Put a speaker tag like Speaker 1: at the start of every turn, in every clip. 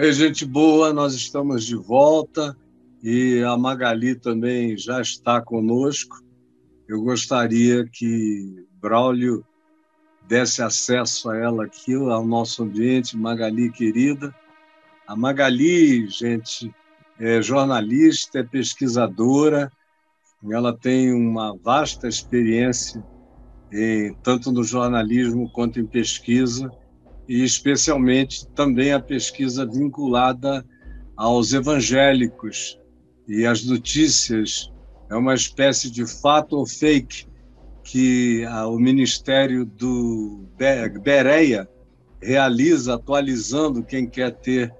Speaker 1: Ei, gente boa, nós estamos de volta e a Magali também já está conosco. Eu gostaria que Braulio desse acesso a ela aqui, ao nosso ambiente, Magali querida. A Magali, gente, é jornalista, é pesquisadora, ela tem uma vasta experiência em, tanto no jornalismo quanto em pesquisa, e especialmente também a pesquisa vinculada aos evangélicos e as notícias. É uma espécie de fato ou fake que o Ministério do Bereia realiza, atualizando quem quer ter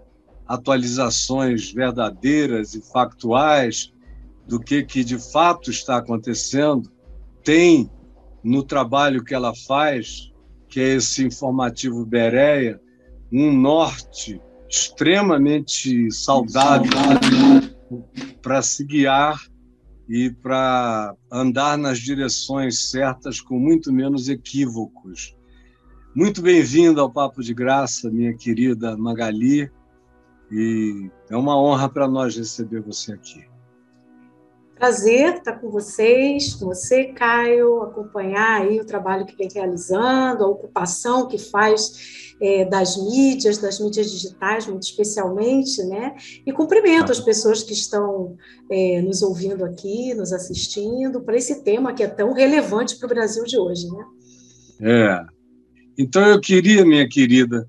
Speaker 1: atualizações verdadeiras e factuais do que, que de fato está acontecendo, tem no trabalho que ela faz, que é esse informativo Bereia, um norte extremamente saudável para se guiar e para andar nas direções certas com muito menos equívocos. Muito bem-vindo ao Papo de Graça, minha querida Magali, e é uma honra para nós receber você aqui.
Speaker 2: Prazer estar com vocês, com você, Caio, acompanhar aí o trabalho que vem realizando, a ocupação que faz é, das mídias, das mídias digitais, muito especialmente, né? E cumprimento as pessoas que estão é, nos ouvindo aqui, nos assistindo, para esse tema que é tão relevante para o Brasil de hoje, né?
Speaker 1: É. Então eu queria, minha querida,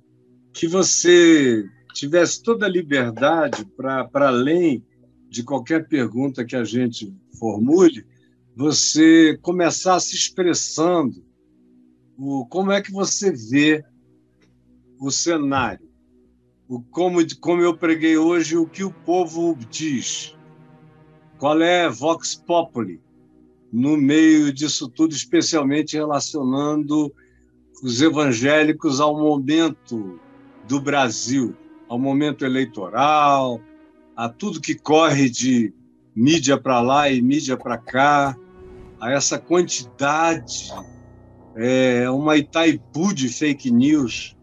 Speaker 1: que você tivesse toda a liberdade para além de qualquer pergunta que a gente formule, você começar se expressando o, como é que você vê o cenário, o como, como eu preguei hoje, o que o povo diz, qual é Vox Populi no meio disso tudo, especialmente relacionando os evangélicos ao momento do Brasil, ao momento eleitoral, a tudo que corre de mídia para lá e mídia para cá, a essa quantidade, é, uma Itaipu de fake news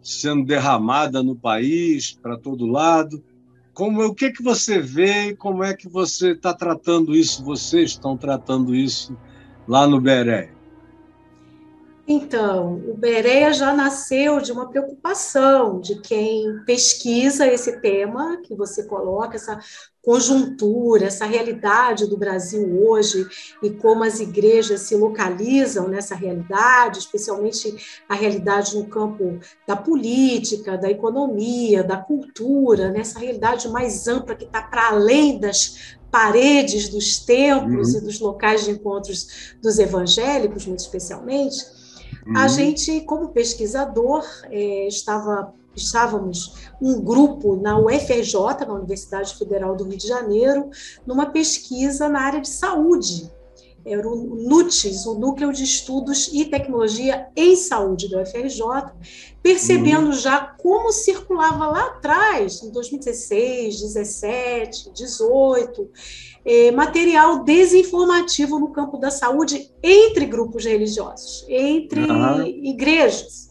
Speaker 1: sendo derramada no país para todo lado. Como o que que você vê e como é que você está tratando isso? Vocês estão tratando isso lá no Beré?
Speaker 2: Então, o Bereia já nasceu de uma preocupação de quem pesquisa esse tema que você coloca, essa conjuntura, essa realidade do Brasil hoje e como as igrejas se localizam nessa realidade, especialmente a realidade no campo da política, da economia, da cultura, nessa realidade mais ampla que está para além das paredes dos templos uhum. e dos locais de encontros dos evangélicos, muito especialmente. Uhum. A gente, como pesquisador, é, estava estávamos um grupo na UFRJ, na Universidade Federal do Rio de Janeiro, numa pesquisa na área de saúde. Era o NUTES, o Núcleo de Estudos e Tecnologia em Saúde da UFRJ, percebendo uhum. já como circulava lá atrás, em 2016, 17, 18, é, material desinformativo no campo da saúde entre grupos religiosos, entre uhum. igrejas.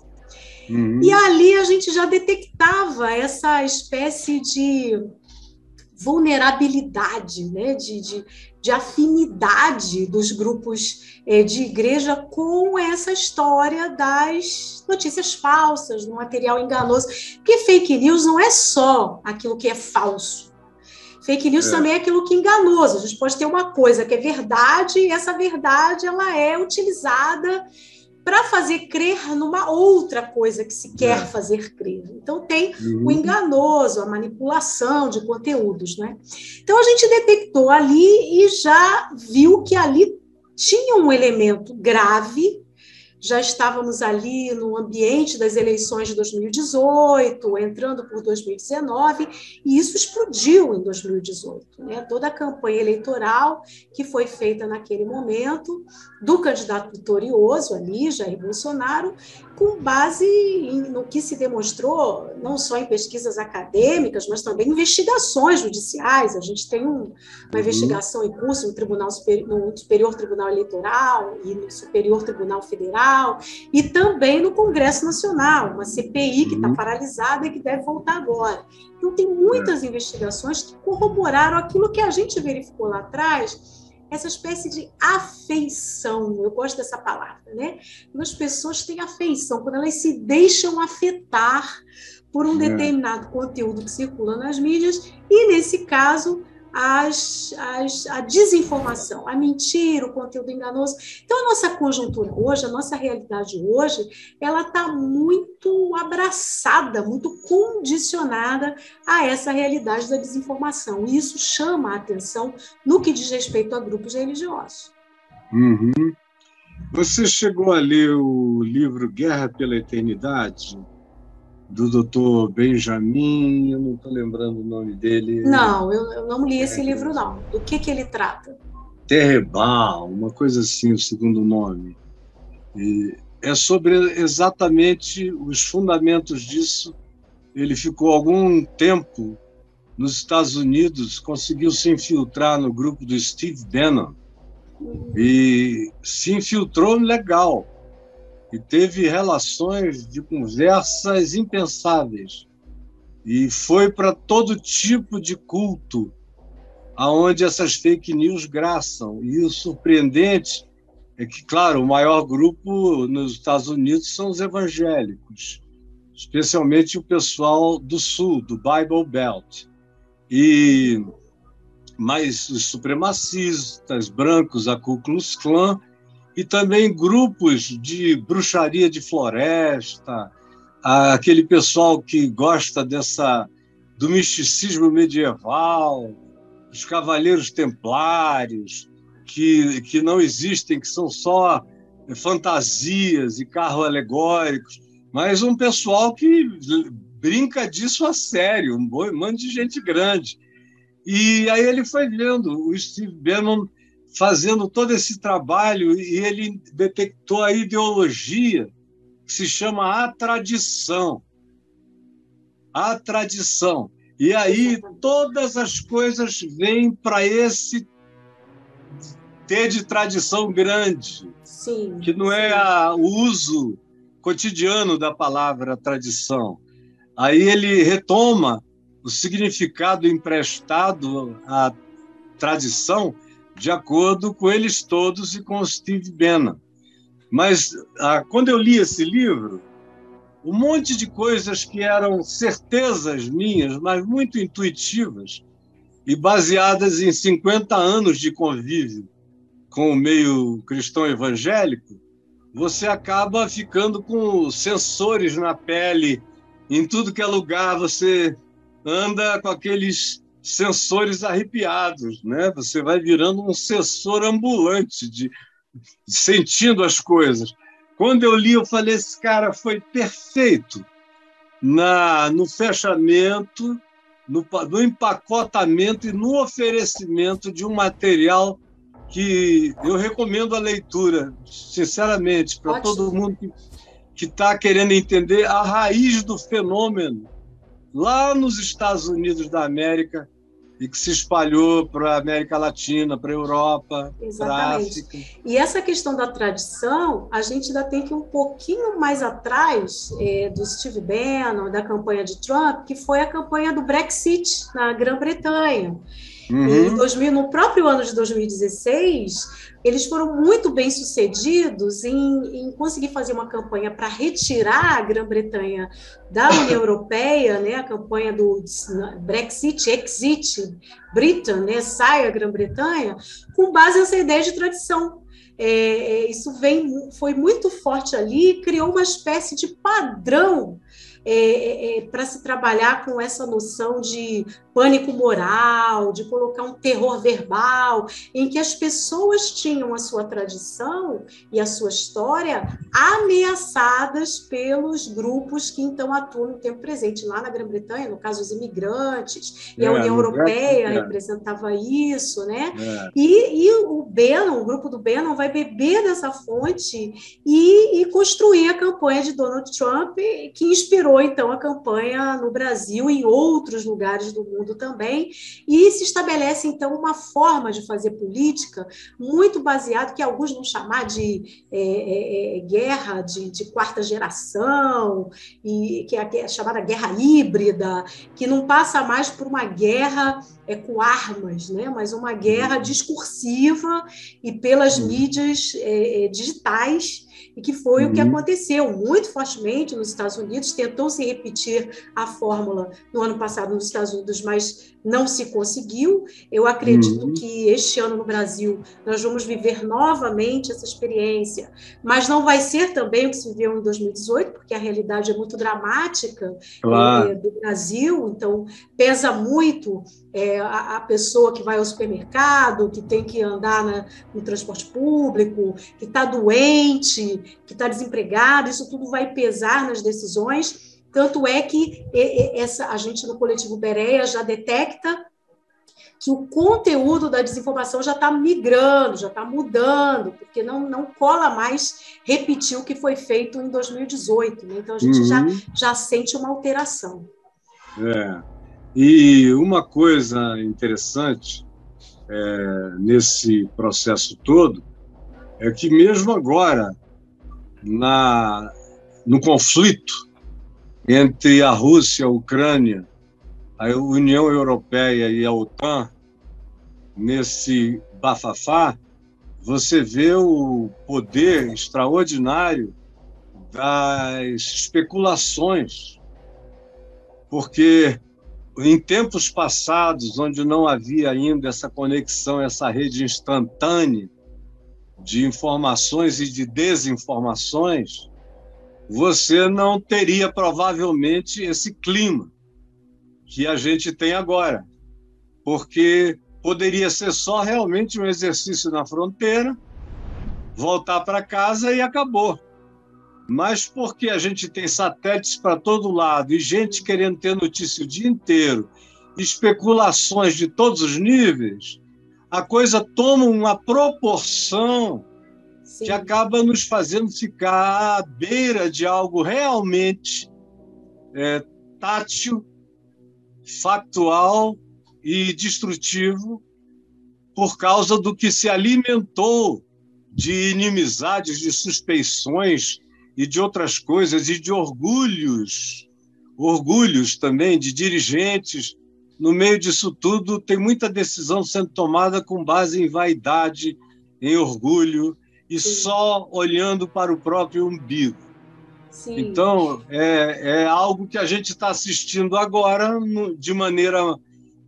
Speaker 2: Uhum. E ali a gente já detectava essa espécie de vulnerabilidade, né, de, de, de afinidade dos grupos é, de igreja com essa história das notícias falsas, do material enganoso. Porque fake news não é só aquilo que é falso Fake news é. também é aquilo que é enganoso. A gente pode ter uma coisa que é verdade e essa verdade ela é utilizada para fazer crer numa outra coisa que se quer é. fazer crer. Então tem uhum. o enganoso, a manipulação de conteúdos, né? Então a gente detectou ali e já viu que ali tinha um elemento grave já estávamos ali no ambiente das eleições de 2018, entrando por 2019, e isso explodiu em 2018. Né? Toda a campanha eleitoral que foi feita naquele momento, do candidato vitorioso ali, Jair Bolsonaro, com base em, no que se demonstrou, não só em pesquisas acadêmicas, mas também investigações judiciais. A gente tem um, uma uhum. investigação em curso no, Tribunal Superior, no Superior Tribunal Eleitoral e no Superior Tribunal Federal, e também no Congresso Nacional, uma CPI que está uhum. paralisada e que deve voltar agora. Então, tem muitas é. investigações que corroboraram aquilo que a gente verificou lá atrás essa espécie de afeição, eu gosto dessa palavra, né? Quando as pessoas têm afeição, quando elas se deixam afetar por um é. determinado conteúdo que circula nas mídias, e nesse caso, as, as, a desinformação, a mentira, o conteúdo enganoso. Então, a nossa conjuntura hoje, a nossa realidade hoje, ela está muito abraçada, muito condicionada a essa realidade da desinformação. E isso chama a atenção no que diz respeito a grupos religiosos.
Speaker 1: Uhum. Você chegou a ler o livro Guerra pela Eternidade? Do doutor Benjamin, eu não estou lembrando o nome dele.
Speaker 2: Não, eu, eu não li esse é, livro, não. Do que, que ele trata?
Speaker 1: Terrebal, uma coisa assim, o segundo nome. E é sobre exatamente os fundamentos disso. Ele ficou algum tempo nos Estados Unidos, conseguiu se infiltrar no grupo do Steve Bannon. Uhum. E se infiltrou legal e teve relações de conversas impensáveis e foi para todo tipo de culto aonde essas fake news graçam. E o surpreendente é que, claro, o maior grupo nos Estados Unidos são os evangélicos, especialmente o pessoal do sul, do Bible Belt. E mas os supremacistas brancos, a Ku Klux Klan, e também grupos de bruxaria de floresta, aquele pessoal que gosta dessa do misticismo medieval, os cavaleiros templários, que, que não existem, que são só fantasias e carros alegóricos, mas um pessoal que brinca disso a sério, um monte de gente grande. E aí ele foi vendo o Steve Bannon fazendo todo esse trabalho e ele detectou a ideologia que se chama a tradição. A tradição. E aí todas as coisas vêm para esse ter de tradição grande,
Speaker 2: sim,
Speaker 1: que não é a, o uso cotidiano da palavra tradição. Aí ele retoma o significado emprestado à tradição de acordo com eles todos e com Steve Bannon. Mas ah, quando eu li esse livro, um monte de coisas que eram certezas minhas, mas muito intuitivas e baseadas em 50 anos de convívio com o meio cristão evangélico, você acaba ficando com sensores na pele, em tudo que é lugar, você anda com aqueles sensores arrepiados, né? Você vai virando um sensor ambulante de sentindo as coisas. Quando eu li, eu falei esse cara foi perfeito na no fechamento, no, no empacotamento e no oferecimento de um material que eu recomendo a leitura, sinceramente, para todo mundo que está querendo entender a raiz do fenômeno lá nos Estados Unidos da América e que se espalhou para a América Latina, para a Europa, para a África.
Speaker 2: E essa questão da tradição, a gente ainda tem que ir um pouquinho mais atrás é, do Steve Bannon, da campanha de Trump, que foi a campanha do Brexit na Grã-Bretanha. Uhum. 2000, no próprio ano de 2016, eles foram muito bem sucedidos em, em conseguir fazer uma campanha para retirar a Grã-Bretanha da União Europeia, né, a campanha do Brexit, Exit, Britain, né, sai a Grã-Bretanha, com base nessa ideia de tradição. É, é isso vem, foi muito forte ali, criou uma espécie de padrão é, é, é para se trabalhar com essa noção de pânico moral, de colocar um terror verbal, em que as pessoas tinham a sua tradição e a sua história ameaçadas pelos grupos que então atuam no tempo presente. Lá na Grã-Bretanha, no caso, os imigrantes, e a é, União Europeia é. representava isso, né? E, e, o Bannon, o grupo do Bannon, vai beber dessa fonte e, e construir a campanha de Donald Trump, que inspirou então a campanha no Brasil e em outros lugares do mundo também, e se estabelece, então, uma forma de fazer política muito baseada, que alguns vão chamar de é, é, é, guerra de, de, quarta geração, e que é a chamada guerra híbrida, que não passa mais por uma guerra é, com armas, né? mas uma guerra uhum. discursiva e pelas uhum. mídias é, é, digitais e que foi uhum. o que uhum. aconteceu muito fortemente nos Estados Unidos. Tentou se repetir a fórmula no ano passado nos Estados Unidos, mas não se conseguiu. Eu acredito uhum. que este ano no Brasil nós vamos viver novamente essa experiência, mas não vai ser também o que se viveu em 2018, porque a realidade é muito dramática claro. é, do Brasil, então pesa muito é, a, a, pessoa que vai ao supermercado, que tem que andar na, no transporte público, que está doente, que está desempregado, isso tudo vai pesar nas decisões. Tanto é que essa, a gente no coletivo Bereia já detecta que o conteúdo da desinformação já está migrando, já está mudando, porque não, não cola mais repetir o que foi feito em 2018. Né? Então a gente uhum. já, já sente uma alteração.
Speaker 1: É. E uma coisa interessante é, nesse processo todo é que mesmo agora na, no conflito entre a Rússia, a Ucrânia, a União Europeia e a OTAN, nesse bafafá, você vê o poder extraordinário das especulações, porque em tempos passados, onde não havia ainda essa conexão, essa rede instantânea de informações e de desinformações, você não teria provavelmente esse clima que a gente tem agora, porque poderia ser só realmente um exercício na fronteira, voltar para casa e acabou. Mas porque a gente tem satélites para todo lado e gente querendo ter notícia o dia inteiro, especulações de todos os níveis, a coisa toma uma proporção Sim. que acaba nos fazendo ficar à beira de algo realmente é, tátil, factual e destrutivo por causa do que se alimentou de inimizades, de suspeições e de outras coisas, e de orgulhos, orgulhos também de dirigentes. No meio disso tudo, tem muita decisão sendo tomada com base em vaidade, em orgulho e Sim. só olhando para o próprio umbigo. Sim. Então, é, é algo que a gente está assistindo agora de maneira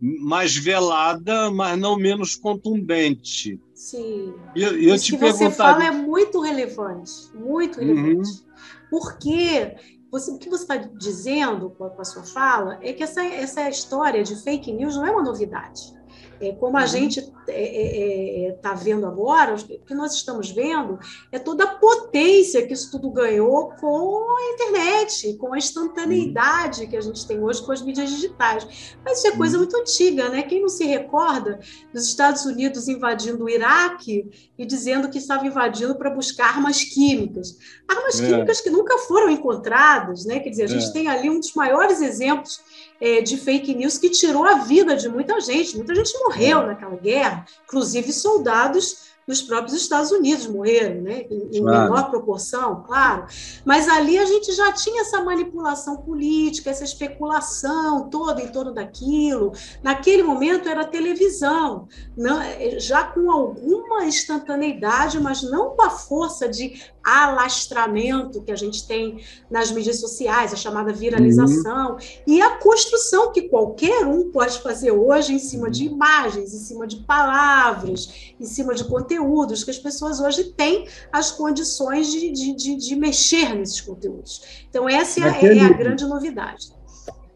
Speaker 1: mais velada, mas não menos contundente.
Speaker 2: Sim. E, eu Isso te que você fala é muito relevante, muito uhum. relevante. Uhum. Porque você, o que você está dizendo com a, com a sua fala é que essa, essa história de fake news não é uma novidade. É, como a uhum. gente está é, é, é vendo agora, o que nós estamos vendo é toda a potência que isso tudo ganhou com a internet, com a instantaneidade que a gente tem hoje com as mídias digitais. Mas isso é coisa uhum. muito antiga, né? Quem não se recorda dos Estados Unidos invadindo o Iraque e dizendo que estava invadindo para buscar armas químicas? Armas é. químicas que nunca foram encontradas, né? Quer dizer, a gente é. tem ali um dos maiores exemplos é, de fake news que tirou a vida de muita gente. Muita gente morreu naquela guerra, inclusive soldados dos próprios Estados Unidos morreram, né? em, em claro. menor proporção, claro. Mas ali a gente já tinha essa manipulação política, essa especulação toda em torno daquilo. Naquele momento era televisão, não, já com alguma instantaneidade, mas não com a força de alastramento que a gente tem nas mídias sociais, a chamada viralização, uhum. e a construção que qualquer um pode fazer hoje em cima de imagens, em cima de palavras, em cima de conteúdos, que as pessoas hoje têm as condições de, de, de, de mexer nesses conteúdos. Então, essa Naquele... é a grande novidade.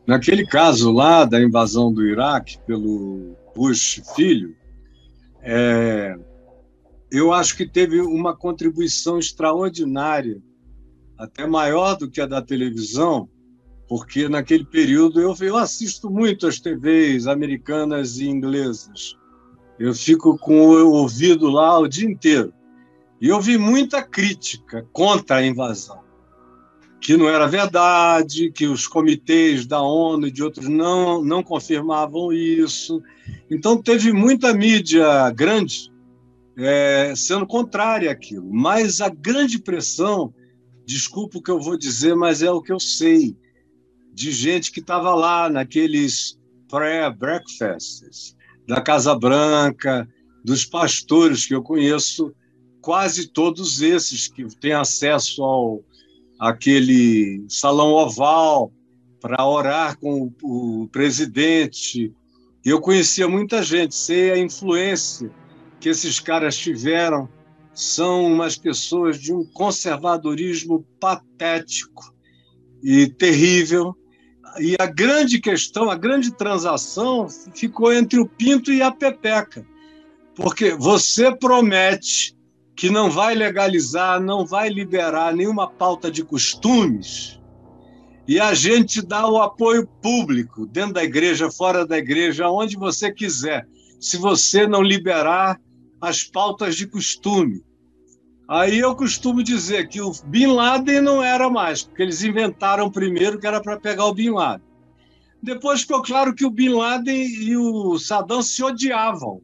Speaker 1: Naquele caso lá da invasão do Iraque pelo Bush filho, é, eu acho que teve uma contribuição extraordinária, até maior do que a da televisão, porque naquele período eu, eu assisto muito as TVs americanas e inglesas. Eu fico com o ouvido lá o dia inteiro. E eu vi muita crítica contra a invasão, que não era verdade, que os comitês da ONU e de outros não, não confirmavam isso. Então, teve muita mídia grande é, sendo contrária àquilo. Mas a grande pressão, desculpa o que eu vou dizer, mas é o que eu sei, de gente que estava lá naqueles prayer-breakfasts da Casa Branca, dos pastores que eu conheço, quase todos esses que têm acesso ao aquele salão oval para orar com o, o presidente. Eu conhecia muita gente, sei a influência que esses caras tiveram são umas pessoas de um conservadorismo patético e terrível. E a grande questão, a grande transação ficou entre o Pinto e a Pepeca. Porque você promete que não vai legalizar, não vai liberar nenhuma pauta de costumes, e a gente dá o apoio público, dentro da igreja, fora da igreja, aonde você quiser. Se você não liberar as pautas de costume. Aí eu costumo dizer que o Bin Laden não era mais, porque eles inventaram primeiro que era para pegar o Bin Laden. Depois ficou claro que o Bin Laden e o Saddam se odiavam,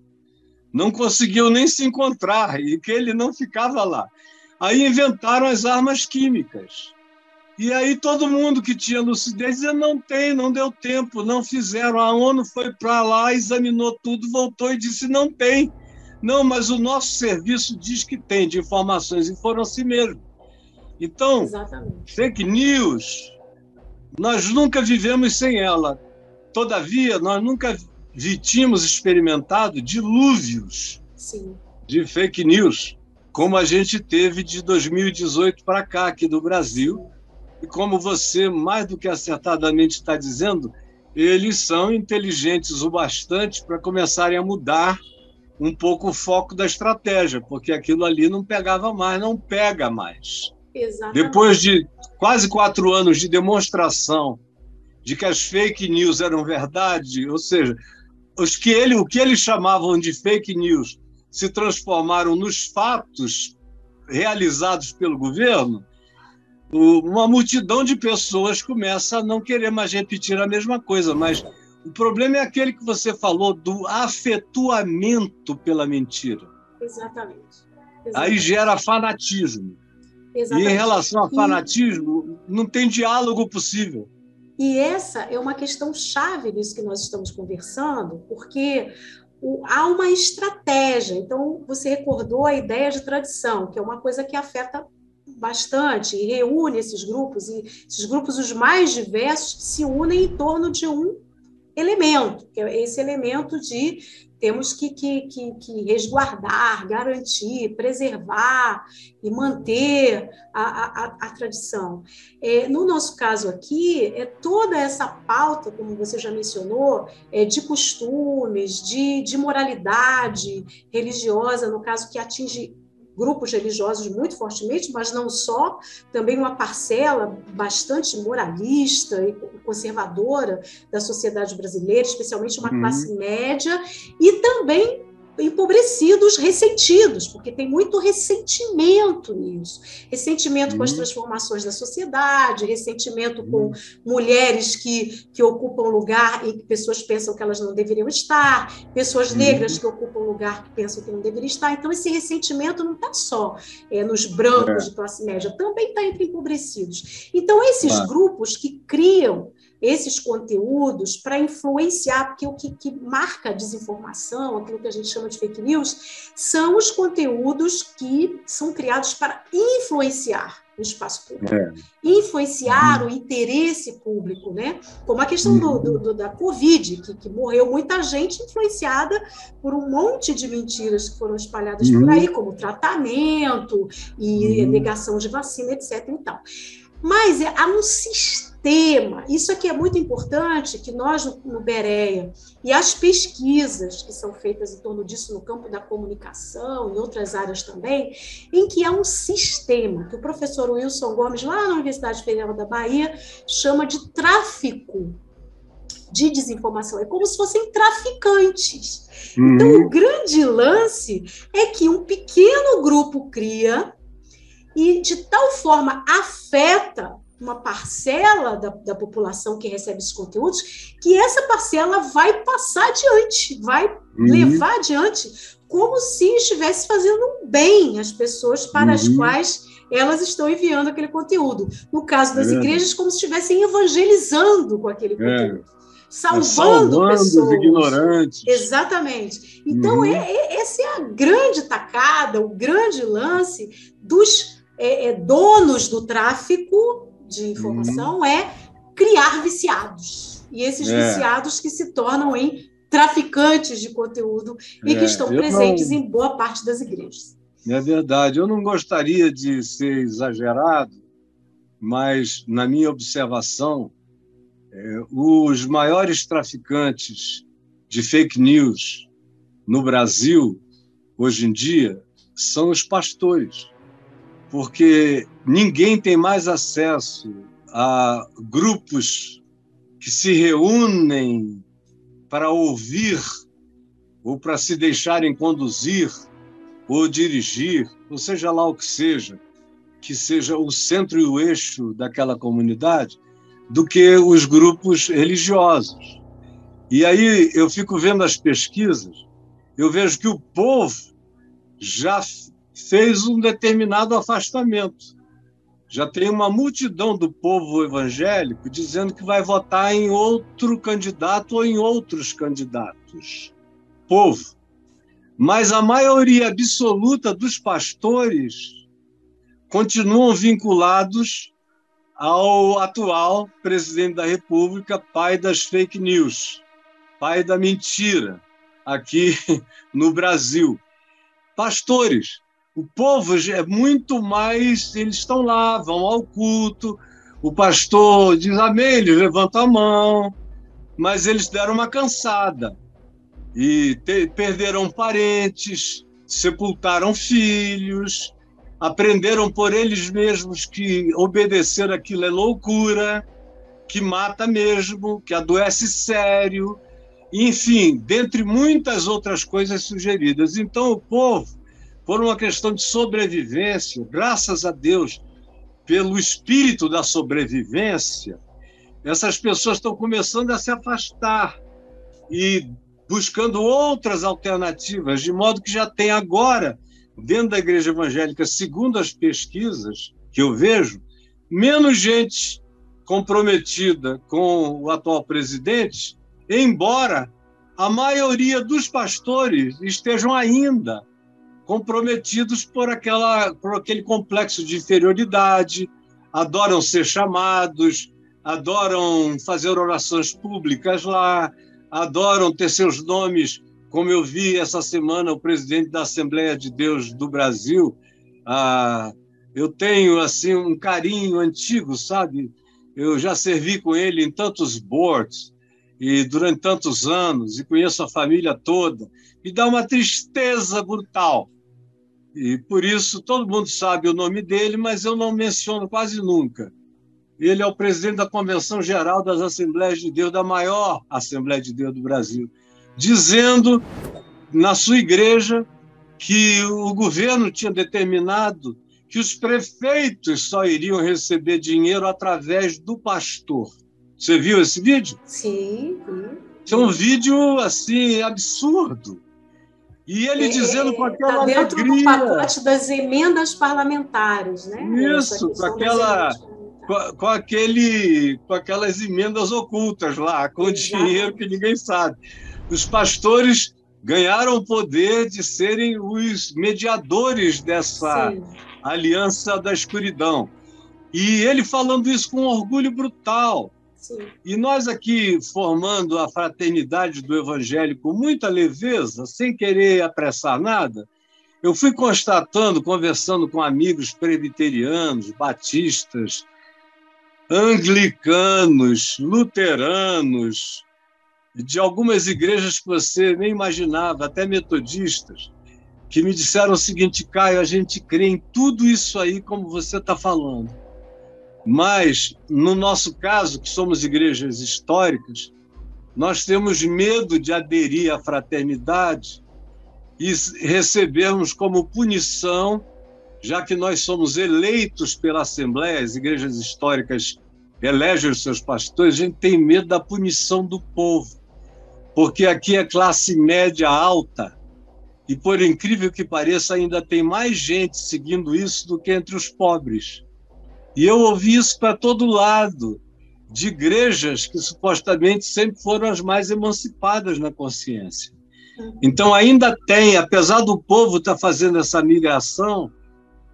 Speaker 1: não conseguiam nem se encontrar e que ele não ficava lá. Aí inventaram as armas químicas. E aí todo mundo que tinha lucidez dizia: não tem, não deu tempo, não fizeram. A ONU foi para lá, examinou tudo, voltou e disse: não tem. Não, mas o nosso serviço diz que tem de informações e foram assim mesmo. Então, Exatamente. fake news, nós nunca vivemos sem ela. Todavia, nós nunca tínhamos experimentado dilúvios Sim. de fake news, como a gente teve de 2018 para cá, aqui do Brasil. E como você mais do que acertadamente está dizendo, eles são inteligentes o bastante para começarem a mudar um pouco o foco da estratégia, porque aquilo ali não pegava mais, não pega mais. Exatamente. Depois de quase quatro anos de demonstração de que as fake news eram verdade, ou seja, os que ele, o que eles chamavam de fake news se transformaram nos fatos realizados pelo governo, uma multidão de pessoas começa a não querer mais repetir a mesma coisa, mas o problema é aquele que você falou do afetuamento pela mentira.
Speaker 2: Exatamente. Exatamente.
Speaker 1: Aí gera fanatismo. Exatamente. E em relação a fanatismo, e... não tem diálogo possível.
Speaker 2: E essa é uma questão chave disso que nós estamos conversando, porque o, há uma estratégia. Então, você recordou a ideia de tradição, que é uma coisa que afeta bastante e reúne esses grupos, e esses grupos, os mais diversos, se unem em torno de um elemento, que é esse elemento de temos que, que, que, que resguardar, garantir, preservar e manter a, a, a tradição. É, no nosso caso aqui, é toda essa pauta, como você já mencionou, é, de costumes, de, de moralidade religiosa, no caso que atinge grupos religiosos muito fortemente, mas não só, também uma parcela bastante moralista e conservadora da sociedade brasileira, especialmente uma uhum. classe média, e também empobrecidos, ressentidos, porque tem muito ressentimento nisso. Ressentimento uhum. com as uhum. transformações da sociedade, ressentimento uhum. com mulheres que, que ocupam lugar em que pessoas pensam que elas não deveriam estar, pessoas uhum. negras que ocupam lugar que pensam que não deveriam estar. Então, esse ressentimento não está só é, nos brancos é. de classe média, também está entre empobrecidos. Então, esses grupos que criam esses conteúdos para influenciar, porque o que, que, marca a desinformação, aquilo que a gente chama de fake news, são os conteúdos que são criados para influenciar o espaço público, é. influenciar uhum. o interesse público, né? Como a questão do, do, do da Covid, que, que, morreu muita gente influenciada por um monte de mentiras que foram espalhadas uhum. por aí, como tratamento e uhum. negação de vacina, etc. Então, mas é, há um sistema, isso aqui é muito importante, que nós no, no Bereia e as pesquisas que são feitas em torno disso no campo da comunicação e outras áreas também, em que há um sistema que o professor Wilson Gomes, lá na Universidade Federal da Bahia, chama de tráfico de desinformação. É como se fossem traficantes. Uhum. Então, o grande lance é que um pequeno grupo cria e de tal forma afeta uma parcela da, da, população que recebe esses conteúdos, que essa parcela vai passar adiante, vai uhum. levar adiante, como se estivesse fazendo um bem às pessoas para uhum. as quais elas estão enviando aquele conteúdo. No caso das é. igrejas, como se estivessem evangelizando com aquele é. conteúdo. É. Salvando, salvando pessoas.
Speaker 1: os ignorantes.
Speaker 2: Exatamente. Então, uhum. é, é, essa é a grande tacada, o grande lance dos é, é, donos do tráfico de informação uhum. é criar viciados. E esses é. viciados que se tornam em traficantes de conteúdo e que é, estão presentes não... em boa parte das igrejas.
Speaker 1: É verdade. Eu não gostaria de ser exagerado, mas, na minha observação, é, os maiores traficantes de fake news no Brasil, hoje em dia, são os pastores porque ninguém tem mais acesso a grupos que se reúnem para ouvir ou para se deixarem conduzir ou dirigir, ou seja lá o que seja, que seja o centro e o eixo daquela comunidade, do que os grupos religiosos. E aí eu fico vendo as pesquisas, eu vejo que o povo já fez um determinado afastamento. Já tem uma multidão do povo evangélico dizendo que vai votar em outro candidato ou em outros candidatos. Povo. Mas a maioria absoluta dos pastores continuam vinculados ao atual presidente da República, pai das fake news, pai da mentira, aqui no Brasil. Pastores o povo é muito mais, eles estão lá, vão ao culto, o pastor diz amém, eles levantam a mão, mas eles deram uma cansada e te, perderam parentes, sepultaram filhos, aprenderam por eles mesmos que obedecer aquilo é loucura, que mata mesmo, que adoece sério, enfim, dentre muitas outras coisas sugeridas. Então, o povo por uma questão de sobrevivência, graças a Deus, pelo espírito da sobrevivência, essas pessoas estão começando a se afastar e buscando outras alternativas, de modo que já tem agora, dentro da igreja evangélica, segundo as pesquisas que eu vejo, menos gente comprometida com o atual presidente, embora a maioria dos pastores estejam ainda comprometidos por, aquela, por aquele complexo de inferioridade, adoram ser chamados, adoram fazer orações públicas lá, adoram ter seus nomes, como eu vi essa semana o presidente da Assembleia de Deus do Brasil. Ah, eu tenho assim um carinho antigo, sabe? Eu já servi com ele em tantos boards e durante tantos anos e conheço a família toda. Me dá uma tristeza brutal e por isso todo mundo sabe o nome dele, mas eu não menciono quase nunca. Ele é o presidente da Convenção Geral das Assembleias de Deus, da maior Assembleia de Deus do Brasil, dizendo na sua igreja que o governo tinha determinado que os prefeitos só iriam receber dinheiro através do pastor. Você viu esse vídeo?
Speaker 2: Sim.
Speaker 1: sim. É um vídeo assim absurdo. E ele dizendo com aquela tá dentro alegria...
Speaker 2: do pacote das emendas parlamentares, né?
Speaker 1: Isso, com aquela, com, com, aquele, com aquelas emendas ocultas lá, com Exato. dinheiro que ninguém sabe. Os pastores ganharam o poder de serem os mediadores dessa Sim. aliança da escuridão. E ele falando isso com orgulho brutal. E nós aqui formando a fraternidade do Evangelho com muita leveza, sem querer apressar nada, eu fui constatando, conversando com amigos presbiterianos, batistas, anglicanos, luteranos, de algumas igrejas que você nem imaginava, até metodistas, que me disseram o seguinte, Caio, a gente crê em tudo isso aí como você está falando. Mas, no nosso caso, que somos igrejas históricas, nós temos medo de aderir à fraternidade e recebermos como punição, já que nós somos eleitos pela Assembleia, as igrejas históricas elegem os seus pastores, a gente tem medo da punição do povo, porque aqui é classe média alta, e por incrível que pareça, ainda tem mais gente seguindo isso do que entre os pobres. E eu ouvi isso para todo lado, de igrejas que supostamente sempre foram as mais emancipadas na consciência. Então, ainda tem, apesar do povo estar tá fazendo essa migração,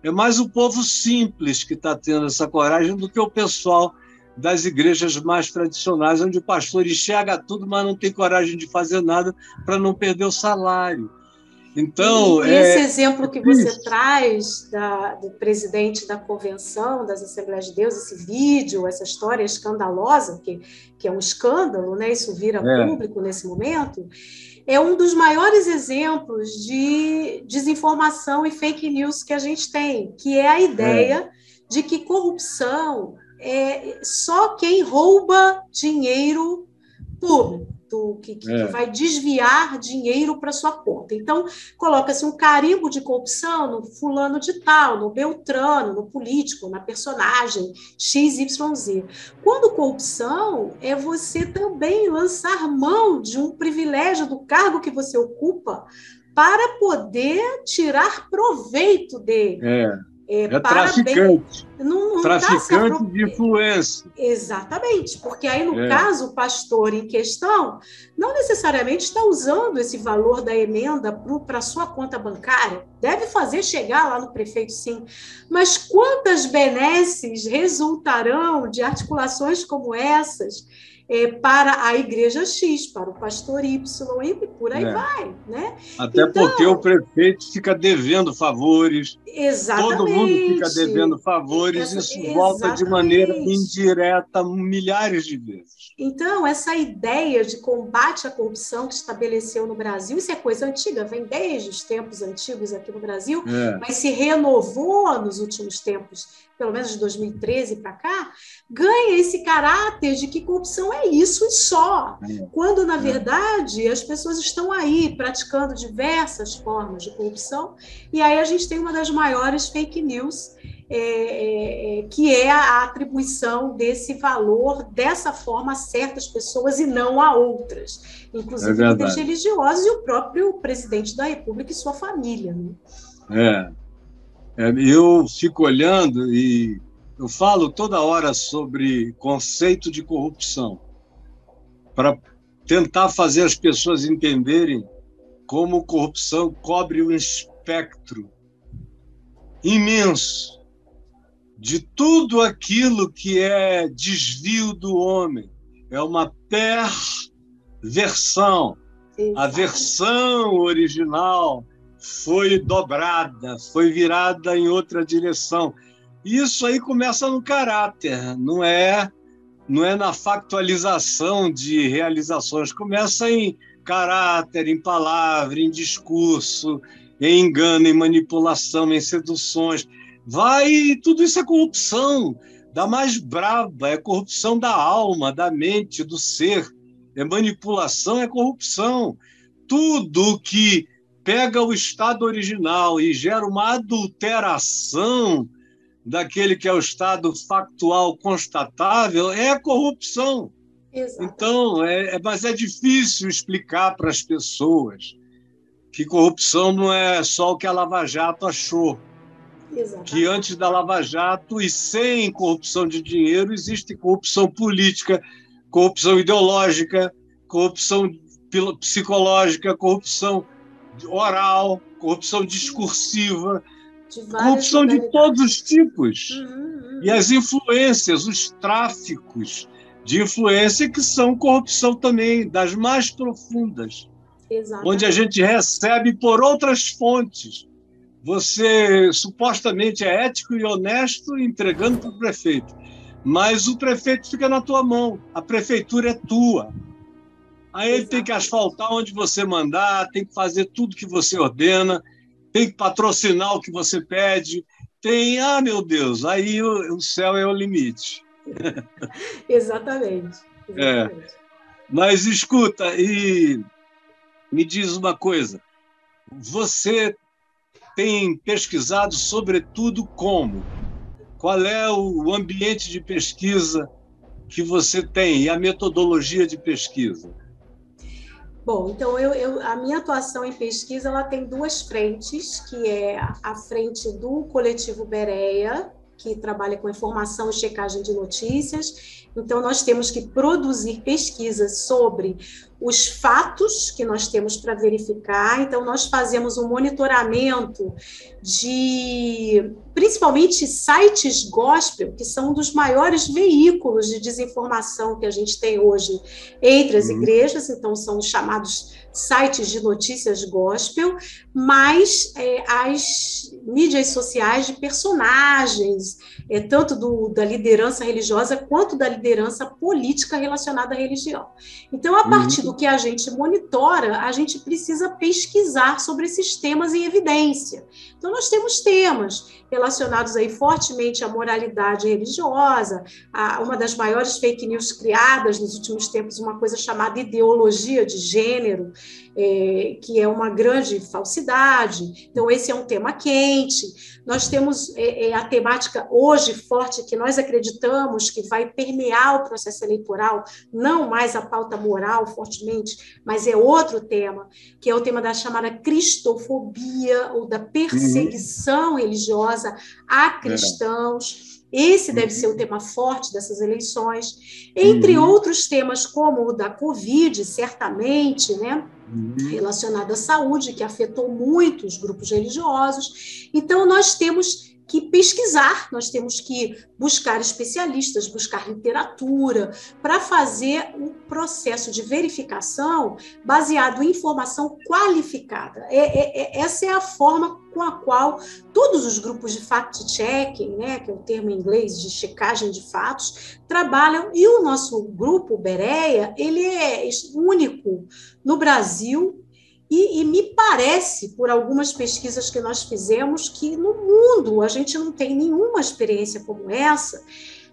Speaker 1: é mais o povo simples que está tendo essa coragem do que o pessoal das igrejas mais tradicionais, onde o pastor enxerga tudo, mas não tem coragem de fazer nada para não perder o salário. Então,
Speaker 2: e esse é... exemplo que você traz da, do presidente da convenção das Assembleias de Deus, esse vídeo, essa história escandalosa, que, que é um escândalo, né? isso vira é. público nesse momento, é um dos maiores exemplos de desinformação e fake news que a gente tem, que é a ideia é. de que corrupção é só quem rouba dinheiro público que, que, é. que vai desviar dinheiro para sua conta. Então, coloca-se um carimbo de corrupção no fulano de tal, no Beltrano, no político, na personagem XYZ. Quando corrupção é você também lançar mão de um privilégio do cargo que você ocupa para poder tirar proveito dele.
Speaker 1: É. É, é traficante. Não, não traficante de influência.
Speaker 2: Exatamente, porque aí, no é. caso, o pastor em questão não necessariamente está usando esse valor da emenda para a sua conta bancária. Deve fazer chegar lá no prefeito, sim. Mas quantas benesses resultarão de articulações como essas? é, para a igreja X, para o pastor Y, e por aí é. vai. Né?
Speaker 1: Até então, porque o prefeito fica devendo favores, exatamente. todo mundo fica devendo favores, essa, isso volta de maneira indireta milhares de vezes.
Speaker 2: Então, essa ideia de combate à corrupção que estabeleceu no Brasil, isso é coisa antiga, vem desde os tempos antigos aqui no Brasil, é. mas se renovou nos últimos tempos pelo menos de 2013 para cá, ganha esse caráter de que corrupção é isso e só. É. Quando, na é. verdade, as pessoas estão aí praticando diversas formas de corrupção, e aí a gente tem uma das maiores fake news, é, é, é que é a atribuição desse valor dessa forma a certas pessoas e não a outras, inclusive é líderes religiosos e o próprio presidente da República e sua família. Né?
Speaker 1: É. É, eu fico olhando e eu falo toda hora sobre conceito de corrupção, para tentar fazer as pessoas entenderem como corrupção cobre um espectro imenso de tudo aquilo que é desvio do homem. É uma perversão. A versão original foi dobrada, foi virada em outra direção. Isso aí começa no caráter, não é não é na factualização de realizações, começa em caráter, em palavra, em discurso, em engano, em manipulação, em seduções. Vai, tudo isso é corrupção, da mais braba, é corrupção da alma, da mente, do ser. É manipulação, é corrupção. Tudo que pega o estado original e gera uma adulteração daquele que é o estado factual constatável, é corrupção. Exato. Então, é, é, mas é difícil explicar para as pessoas que corrupção não é só o que a Lava Jato achou. Exatamente. que antes da Lava Jato e sem corrupção de dinheiro existe corrupção política, corrupção ideológica, corrupção psicológica, corrupção oral, corrupção discursiva, de corrupção de todos os tipos. Uhum, uhum. E as influências, os tráficos de influência que são corrupção também, das mais profundas. Exatamente. Onde a gente recebe por outras fontes. Você supostamente é ético e honesto entregando para o prefeito, mas o prefeito fica na tua mão, a prefeitura é tua. Aí ele tem que asfaltar onde você mandar, tem que fazer tudo que você ordena, tem que patrocinar o que você pede, tem, ah, meu Deus, aí o, o céu é o limite.
Speaker 2: exatamente. exatamente.
Speaker 1: É. Mas escuta, e me diz uma coisa: você tem pesquisado sobretudo como? Qual é o ambiente de pesquisa que você tem e a metodologia de pesquisa?
Speaker 2: Bom, então eu, eu, a minha atuação em pesquisa ela tem duas frentes, que é a frente do coletivo Bereia, que trabalha com informação e checagem de notícias. Então, nós temos que produzir pesquisas sobre os fatos que nós temos para verificar. Então, nós fazemos um monitoramento de, principalmente, sites gospel, que são um dos maiores veículos de desinformação que a gente tem hoje entre as uhum. igrejas. Então, são os chamados sites de notícias gospel, mas é, as mídias sociais de personagens, é, tanto do, da liderança religiosa quanto da liderança política relacionada à religião. Então, a partir uhum. do que a gente monitora, a gente precisa pesquisar sobre esses temas em evidência. Então, nós temos temas relacionados aí fortemente à moralidade religiosa, a uma das maiores fake news criadas nos últimos tempos, uma coisa chamada ideologia de gênero, é, que é uma grande falsidade. Então, esse é um tema quente. Nós temos é, é, a temática hoje forte que nós acreditamos que vai permear o processo eleitoral, não mais a pauta moral fortemente, mas é outro tema, que é o tema da chamada cristofobia ou da perseguição uhum. religiosa a cristãos. Esse deve ser o uhum. tema forte dessas eleições, entre uhum. outros temas, como o da Covid, certamente, né? Relacionado à saúde, que afetou muito os grupos religiosos. Então, nós temos que pesquisar, nós temos que buscar especialistas, buscar literatura, para fazer um processo de verificação baseado em informação qualificada. É, é, é, essa é a forma com a qual todos os grupos de fact-checking, né, que é o termo em inglês de checagem de fatos, trabalham, e o nosso grupo, Bereia, ele é único no Brasil e, e, me parece, por algumas pesquisas que nós fizemos, que no mundo a gente não tem nenhuma experiência como essa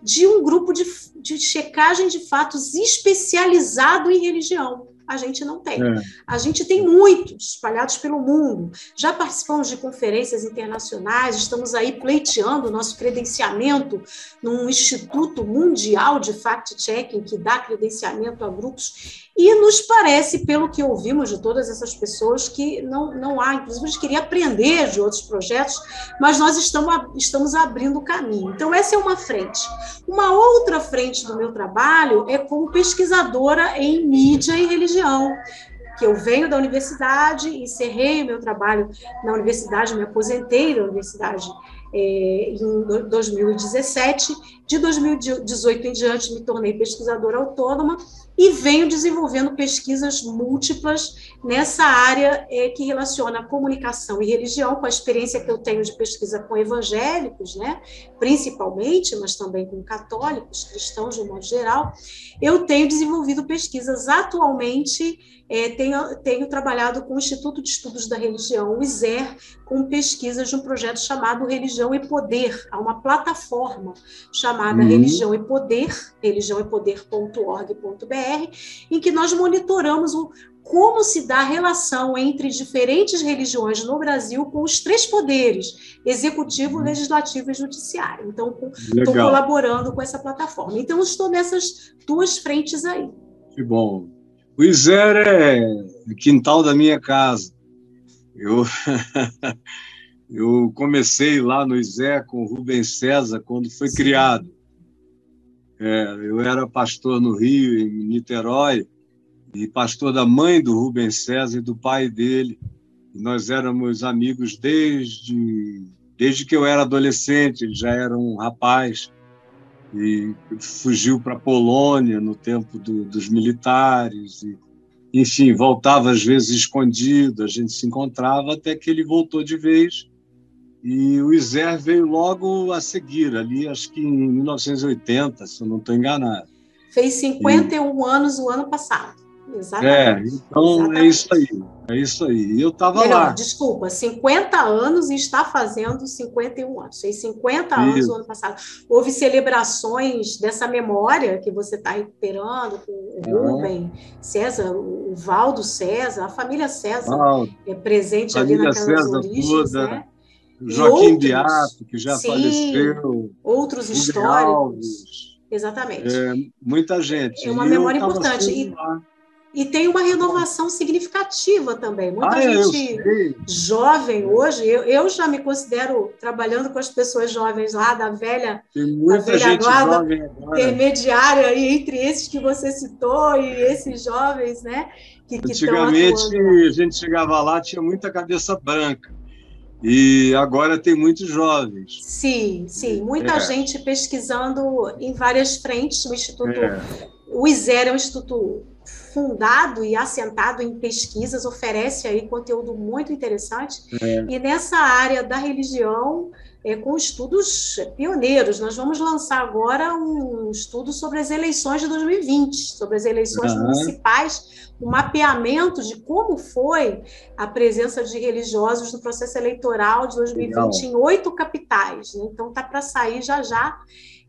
Speaker 2: de um grupo de, de checagem de fatos especializado em religião. A gente não tem. É. A gente tem muitos espalhados pelo mundo. Já participamos de conferências internacionais, estamos aí pleiteando o nosso credenciamento num Instituto Mundial de Fact-Checking, que dá credenciamento a grupos e nos parece, pelo que ouvimos de todas essas pessoas, que não, não há, inclusive, a gente queria aprender de outros projetos, mas nós estamos, estamos abrindo o caminho. Então, essa é uma frente. Uma outra frente do meu trabalho é como pesquisadora em mídia e religião que eu venho da universidade, encerrei o meu trabalho na universidade, me aposentei da universidade é, em 2017. De 2018 em diante, me tornei pesquisadora autônoma e venho desenvolvendo pesquisas múltiplas nessa área é, que relaciona comunicação e religião, com a experiência que eu tenho de pesquisa com evangélicos, né, principalmente, mas também com católicos, cristãos de um modo geral. Eu tenho desenvolvido pesquisas atualmente, é, tenho, tenho trabalhado com o Instituto de Estudos da Religião, o ISER, com pesquisas de um projeto chamado Religião e Poder, há uma plataforma chamada uhum. Religião e Poder, religiãoepoder.org.br, em que nós monitoramos o, como se dá a relação entre diferentes religiões no Brasil com os três poderes, executivo, uhum. legislativo e judiciário. Então, estou colaborando com essa plataforma. Então, estou nessas duas frentes aí.
Speaker 1: Que bom. O Iser é quintal da minha casa. Eu, Eu comecei lá no ISÉ com o Rubens César quando foi Sim. criado. É, eu era pastor no Rio, em Niterói, e pastor da mãe do Rubens César e do pai dele. E nós éramos amigos desde, desde que eu era adolescente, ele já era um rapaz e fugiu para a Polônia no tempo do, dos militares. E, enfim, voltava às vezes escondido, a gente se encontrava até que ele voltou de vez. E o Iser veio logo a seguir, ali acho que em 1980, se eu não estou enganado.
Speaker 2: Fez 51 e... anos o ano passado.
Speaker 1: Exatamente. É, então é Exatamente. é isso aí. É isso aí. E eu estava lá.
Speaker 2: Desculpa, 50 anos e está fazendo 51 anos. Fez 50 anos isso. no ano passado. Houve celebrações dessa memória que você está recuperando com o Rubem, César, o Valdo César, a família César é presente ali naquelas César origens, toda. né?
Speaker 1: Joaquim Beato, que já sim, faleceu.
Speaker 2: Outros históricos. Exatamente.
Speaker 1: É, muita gente.
Speaker 2: É uma memória importante. E, e tem uma renovação significativa também. Muita ah, gente jovem hoje, eu, eu já me considero trabalhando com as pessoas jovens lá da velha, da velha guarda intermediária aí, entre esses que você citou e esses jovens, né?
Speaker 1: Que, que Antigamente a gente chegava lá, tinha muita cabeça branca. E agora tem muitos jovens.
Speaker 2: Sim, sim. Muita é. gente pesquisando em várias frentes. O Instituto. É. O ISER é um instituto fundado e assentado em pesquisas, oferece aí conteúdo muito interessante. É. E nessa área da religião, é, com estudos pioneiros, nós vamos lançar agora um estudo sobre as eleições de 2020, sobre as eleições uhum. municipais, um mapeamento de como foi a presença de religiosos no processo eleitoral de 2020 Legal. em oito capitais. Né? Então, está para sair já já.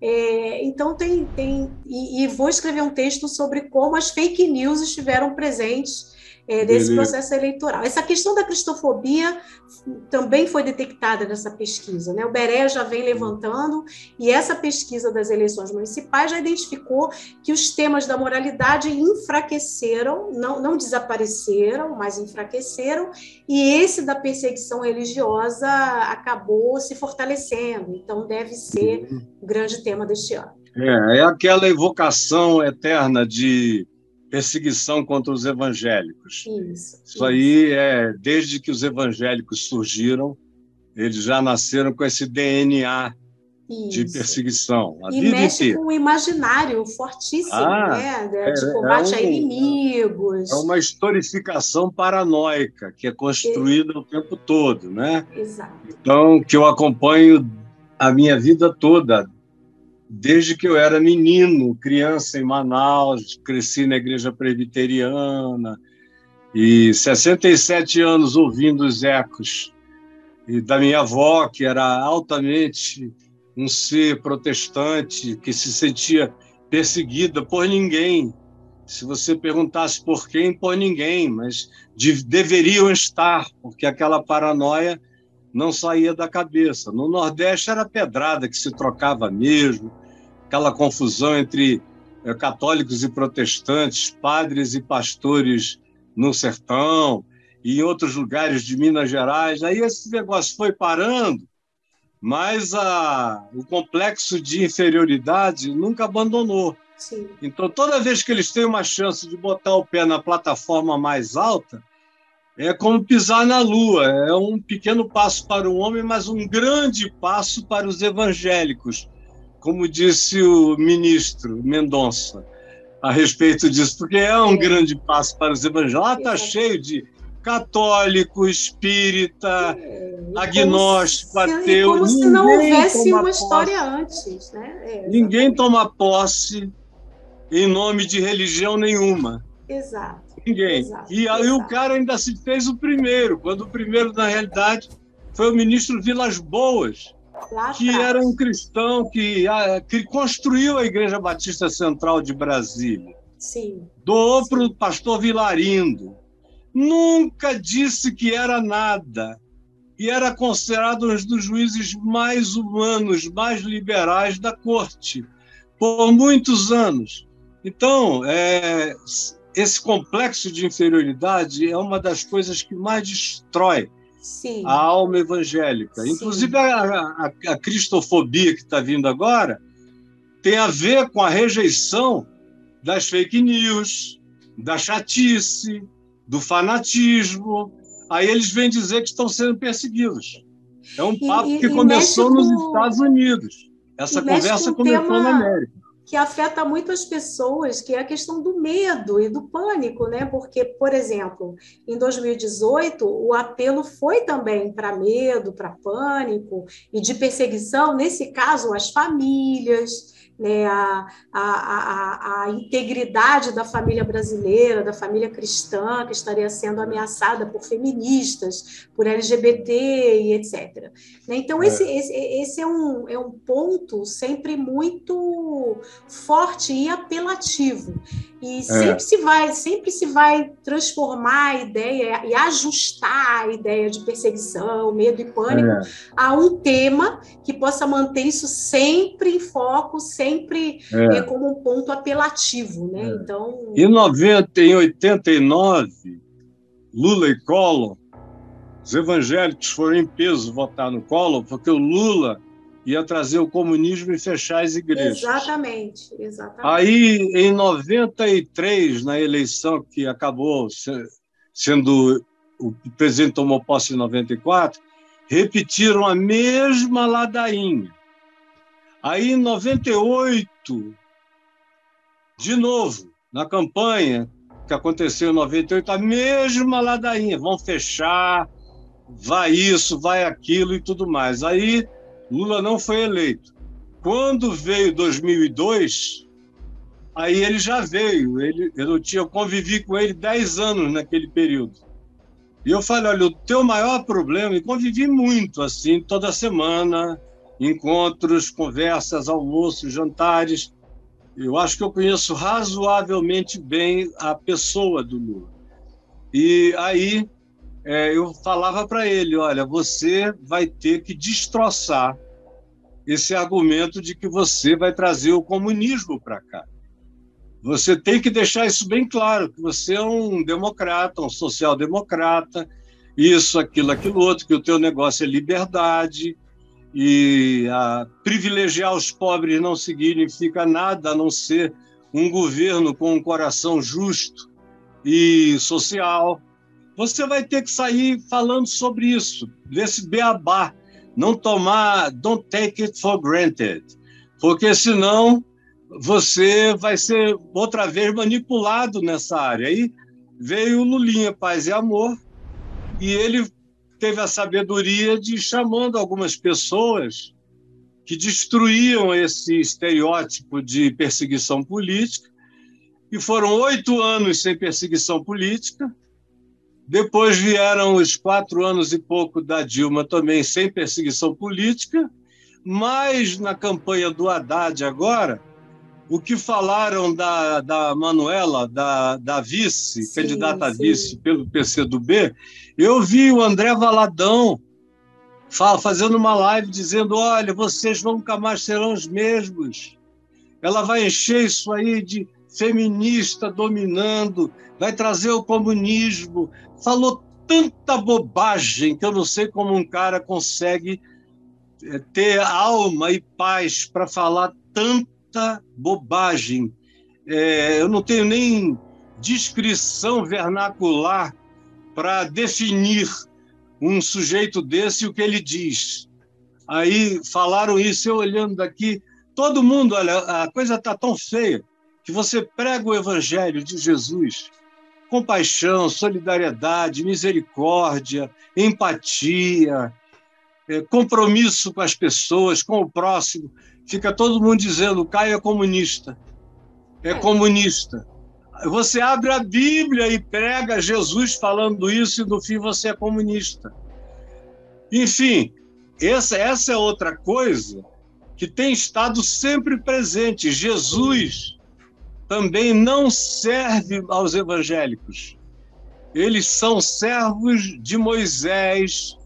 Speaker 2: É, então tem, tem e, e, vou escrever um texto sobre como as fake news estiveram presentes é, desse Beleza. processo eleitoral. Essa questão da cristofobia também foi detectada nessa pesquisa. Né? O Beré já vem levantando, e essa pesquisa das eleições municipais já identificou que os temas da moralidade enfraqueceram, não, não desapareceram, mas enfraqueceram, e esse da perseguição religiosa acabou se fortalecendo. Então, deve ser o grande tema deste ano.
Speaker 1: É, é aquela evocação eterna de perseguição contra os evangélicos. Isso, isso, aí é desde que os evangélicos surgiram, eles já nasceram com esse DNA isso. de perseguição. A
Speaker 2: e vida mexe inteira. com o imaginário fortíssimo, ah, né? De, é, combate é um, a inimigos.
Speaker 1: É uma historificação paranoica que é construída é. o tempo todo, né?
Speaker 2: Exato.
Speaker 1: Então, que eu acompanho a minha vida toda, desde que eu era menino, criança em Manaus, cresci na igreja presbiteriana e 67 anos ouvindo os ecos e da minha avó, que era altamente um ser protestante, que se sentia perseguida por ninguém. Se você perguntasse por quem, por ninguém, mas de, deveriam estar, porque aquela paranoia não saía da cabeça. No Nordeste era pedrada que se trocava mesmo, aquela confusão entre é, católicos e protestantes, padres e pastores no sertão e em outros lugares de Minas Gerais. Aí esse negócio foi parando, mas a, o complexo de inferioridade nunca abandonou.
Speaker 2: Sim.
Speaker 1: Então, toda vez que eles têm uma chance de botar o pé na plataforma mais alta, é como pisar na lua. É um pequeno passo para o homem, mas um grande passo para os evangélicos, como disse o ministro Mendonça a respeito disso, porque é um grande passo para os evangélicos. Lá está cheio de católico, espírita, é, agnóstico, ateu.
Speaker 2: Como se não houvesse uma posse. história antes. Né?
Speaker 1: É, Ninguém toma posse em nome de religião nenhuma.
Speaker 2: Exato.
Speaker 1: Ninguém.
Speaker 2: Exato,
Speaker 1: e aí
Speaker 2: exato.
Speaker 1: o cara ainda se fez o primeiro, quando o primeiro, na realidade, foi o ministro Vilas Boas, que era um cristão que, que construiu a Igreja Batista Central de Brasília.
Speaker 2: Sim.
Speaker 1: Doou para o pastor Vilarindo. Nunca disse que era nada. E era considerado um dos juízes mais humanos, mais liberais da corte, por muitos anos. Então, é, esse complexo de inferioridade é uma das coisas que mais destrói Sim. a alma evangélica. Sim. Inclusive, a, a, a cristofobia que está vindo agora tem a ver com a rejeição das fake news, da chatice, do fanatismo. Aí eles vêm dizer que estão sendo perseguidos. É um papo e, que e começou nos Estados Unidos. Essa conversa começou na América
Speaker 2: que afeta muito as pessoas, que é a questão do medo e do pânico, né? Porque, por exemplo, em 2018, o apelo foi também para medo, para pânico e de perseguição, nesse caso, as famílias, né, a, a, a, a, integridade da família brasileira, da família cristã, que estaria sendo ameaçada por feministas, por LGBT e etc. Né, então, é. esse, esse, esse é, um, é um ponto sempre muito forte e apelativo. E é. sempre, se vai, sempre se vai transformar a ideia e ajustar a ideia de perseguição, medo e pânico é. a um tema que possa manter isso sempre em foco, sempre é. é como um ponto apelativo, né? É. Então.
Speaker 1: Em 90, em 89, Lula e Collor, os evangélicos foram em peso votar no Collor, porque o Lula ia trazer o comunismo e fechar as igrejas.
Speaker 2: Exatamente, exatamente.
Speaker 1: Aí, em 93, na eleição que acabou sendo o presidente tomou posse em 94, repetiram a mesma ladainha. Aí, em 98, de novo, na campanha que aconteceu em 98, a mesma ladainha, vão fechar, vai isso, vai aquilo e tudo mais. Aí, Lula não foi eleito. Quando veio 2002, aí ele já veio. Ele, eu tinha convivi com ele 10 anos naquele período. E eu falei, olha, o teu maior problema, e convivi muito, assim, toda semana, encontros, conversas, almoços, jantares. Eu acho que eu conheço razoavelmente bem a pessoa do Lula. E aí é, eu falava para ele: olha, você vai ter que destroçar esse argumento de que você vai trazer o comunismo para cá. Você tem que deixar isso bem claro, que você é um democrata, um social-democrata, isso, aquilo, aquilo outro, que o teu negócio é liberdade, e privilegiar os pobres não significa nada a não ser um governo com um coração justo e social. Você vai ter que sair falando sobre isso, desse beabá. Não tomar, don't take it for granted, porque senão você vai ser outra vez manipulado nessa área. Aí veio o Lulinha Paz e Amor, e ele teve a sabedoria de chamando algumas pessoas que destruíam esse estereótipo de perseguição política, e foram oito anos sem perseguição política. Depois vieram os quatro anos e pouco da Dilma também sem perseguição política, mas na campanha do Haddad agora, o que falaram da, da Manuela, da, da vice, sim, candidata a vice pelo PCdoB, eu vi o André Valadão fazendo uma live dizendo: olha, vocês nunca mais serão os mesmos. Ela vai encher isso aí de feminista dominando, vai trazer o comunismo. Falou tanta bobagem que eu não sei como um cara consegue eh, ter alma e paz para falar tanto muita bobagem. É, eu não tenho nem descrição vernacular para definir um sujeito desse e o que ele diz. Aí falaram isso, eu olhando daqui, todo mundo, olha, a coisa está tão feia que você prega o evangelho de Jesus, compaixão, solidariedade, misericórdia, empatia, é, compromisso com as pessoas, com o próximo fica todo mundo dizendo o Caio é comunista. É, é comunista. Você abre a Bíblia e prega Jesus falando isso e no fim você é comunista. Enfim, essa, essa é outra coisa que tem estado sempre presente. Jesus também não serve aos evangélicos. Eles são servos de Moisés,